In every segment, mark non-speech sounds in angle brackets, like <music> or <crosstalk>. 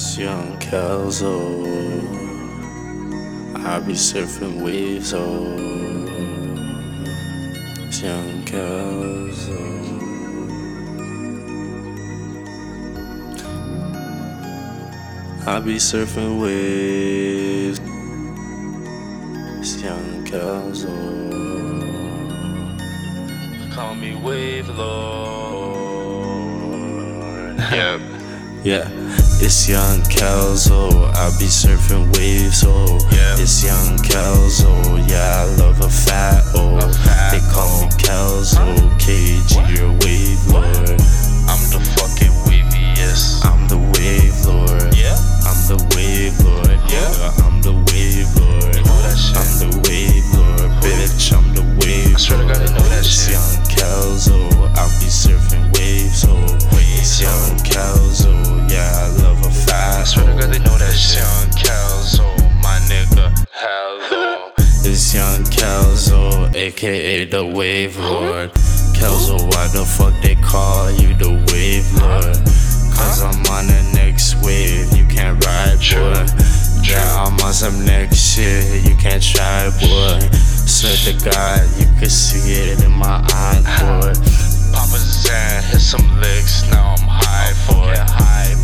It's young Kelso. I be surfing waves, oh. It's young Kelso. I be surfing waves. It's young Kelso. Call me Wave Lord. Yep. <laughs> Yeah, it's young Kelso. I be surfing waves, oh. Yeah. It's young Kelso. Yeah, I love a fat, oh. A fat, they oh. Aka the Wave Lord. Kelso, why the fuck they call you the Wave Lord? Cause I'm on the next wave, you can't ride, boy. Yeah, I'm on some next shit, you can't try, boy. Swear to God, you can see it in my eyes, boy. Papa Zan hit some licks, now I'm high for it.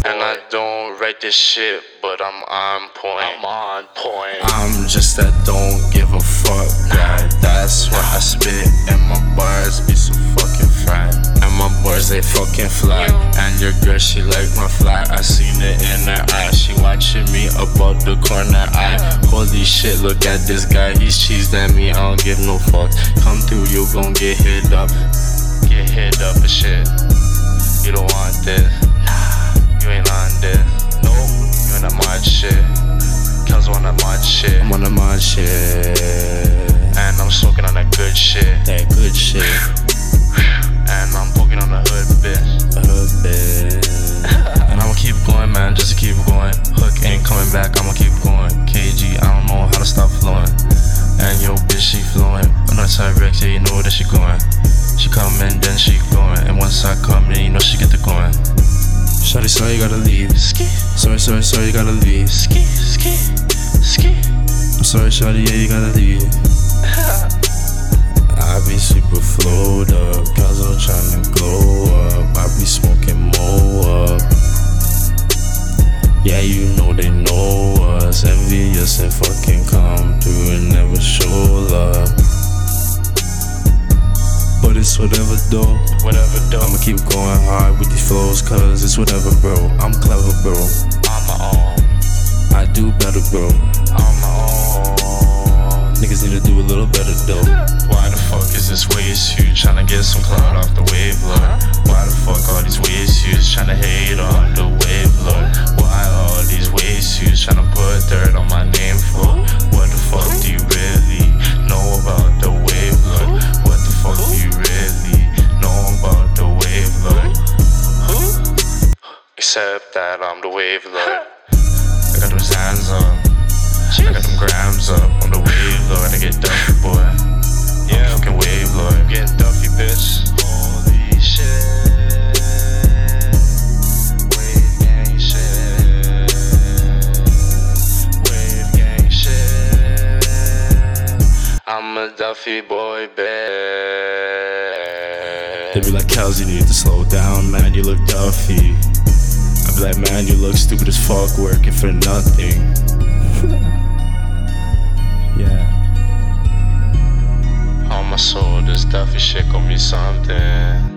And I don't write this shit, I'm on point. I'm on point. I'm just that don't give a fuck guy. That's why I spit, and my bars be so fucking fry. And my bars they fucking fly. And your girl she like my fly. I seen it in her eye. She watching me about the corner eye. Holy shit, look at this guy. He's cheesed at me. I don't give no fuck. Come through, you gon' get hit up. Get hit up and shit. You don't want this. On shit. Kells on that mod shit. I'm on the mod shit. And I'm smoking on that good shit. That good shit. And I'm poking on the hood, bitch. A hood bit. And I'ma keep going, man, just to keep going. Hook ain't coming back, I'ma keep going. KG, I don't know how to stop flowing. And yo, bitch, she flowing. Another time, Rex, yeah, you know that she going. She coming, then she going. And once I come, Shawty, sorry, sorry, you gotta leave. Sorry, sorry, sorry, you gotta leave. I'm sorry, Shawty, yeah, you gotta leave. <laughs> I be super flowed up, cause I'm tryna glow up. I be smoking more up. Yeah, you know they know us. Envious and fucking come through and never show love. It's whatever though. Whatever, though. I'ma keep going hard with these flows, cause it's whatever, bro. I'm clever, bro. I'm on my own. I do better, bro. On my own. Niggas need to do a little better though. Why the fuck is this waist huge? Tryna get some cloud off the wave, Lord. Why the fuck all these waist huge? Tryna hate on the wave, Lord. Why all these waist huge? Tryna put dirt on my name for? What the fuck do you really know about the wave, Lord? What the fuck do you Except that I'm the wave, Lord. I got those hands up. I got them grams up on the wave, Lord. I get duffy, boy. Yeah, I'm fucking wave, Lord. I'm getting duffy, bitch. Holy shit. Wave gang shit. Wave gang shit. I'm a duffy boy, bitch. They be like, Kels, you need to slow down, man. You look duffy. I be like, man, you look stupid as fuck, working for nothing. <laughs> yeah. On my soul, this duffy shit gon' be something.